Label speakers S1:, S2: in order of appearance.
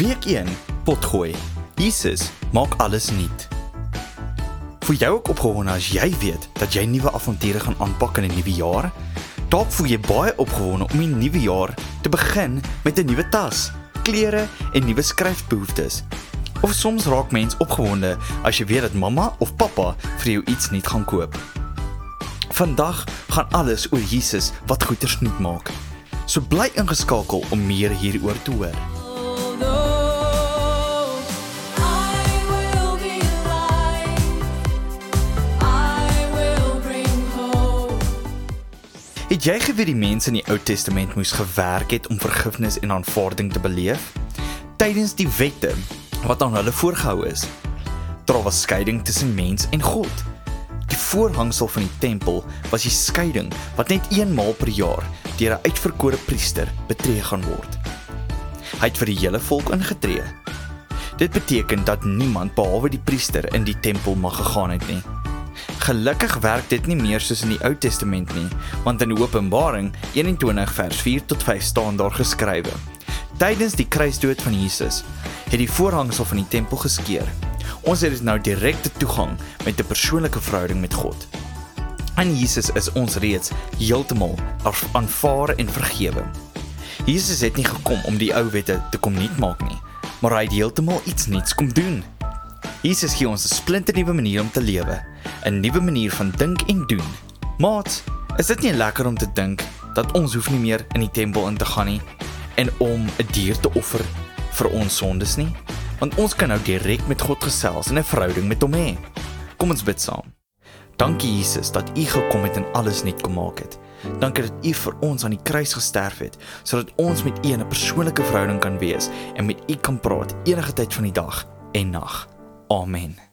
S1: Week 1: Potgooi. Jesus maak alles nuut. Voel jy ook opgewonde as jy weet dat jy nuwe avonture gaan aanpak in 'n nuwe jaar? Dalk voel jy baie opgewonde om die nuwe jaar te begin met 'n nuwe tas, klere en nuwe skryfbehoeftes. Of soms raak mens opgewonde as jy weet dat mamma of pappa vir jou iets nuut gaan koop. Vandag gaan alles oor Jesus wat goeders nuut maak. So bly ingeskakel om meer hieroor te hoor. Het jy geweet die mense in die Ou Testament moes gewerk het om vergifnis en aanvaarding te beleef tydens die wette wat aan hulle voorgehou is? Daar was skeiding tussen mens en God. Die voorhangsel van die tempel was die skeiding wat net eenmaal per jaar deur 'n uitverkore priester betree gaan word. Hy het vir die hele volk ingetree. Dit beteken dat niemand behalwe die priester in die tempel mag gegaan het nie. Gelukkig werk dit nie meer soos in die Ou Testament nie, want in Openbaring 21 vers 4 tot 5 staan daar geskrywe: Tydens die kruisdood van Jesus het die voorhangsel van die tempel geskeur. Ons het dus nou direkte toegang met 'n persoonlike verhouding met God. In Jesus is ons reeds heeltemal aanvaar en vergewe. Jesus het nie gekom om die ou wette te kom nuut maak nie, maar hy het heeltemal iets nuuts kom doen. Jesus gee ons 'n splinternuwe manier om te lewe, 'n nuwe manier van dink en doen. Maat, is dit nie lekker om te dink dat ons hoef nie meer in die tempel in te gaan nie en om 'n dier te offer vir ons sondes nie? Want ons kan nou direk met God gesels en 'n verhouding met hom hê. Kom ons bid saam. Dankie Jesus dat U gekom het en alles nuut kom maak het. Dankie dat U vir ons aan die kruis gesterf het sodat ons met U 'n persoonlike verhouding kan wees en met U kan praat enige tyd van die dag en nag. Amen.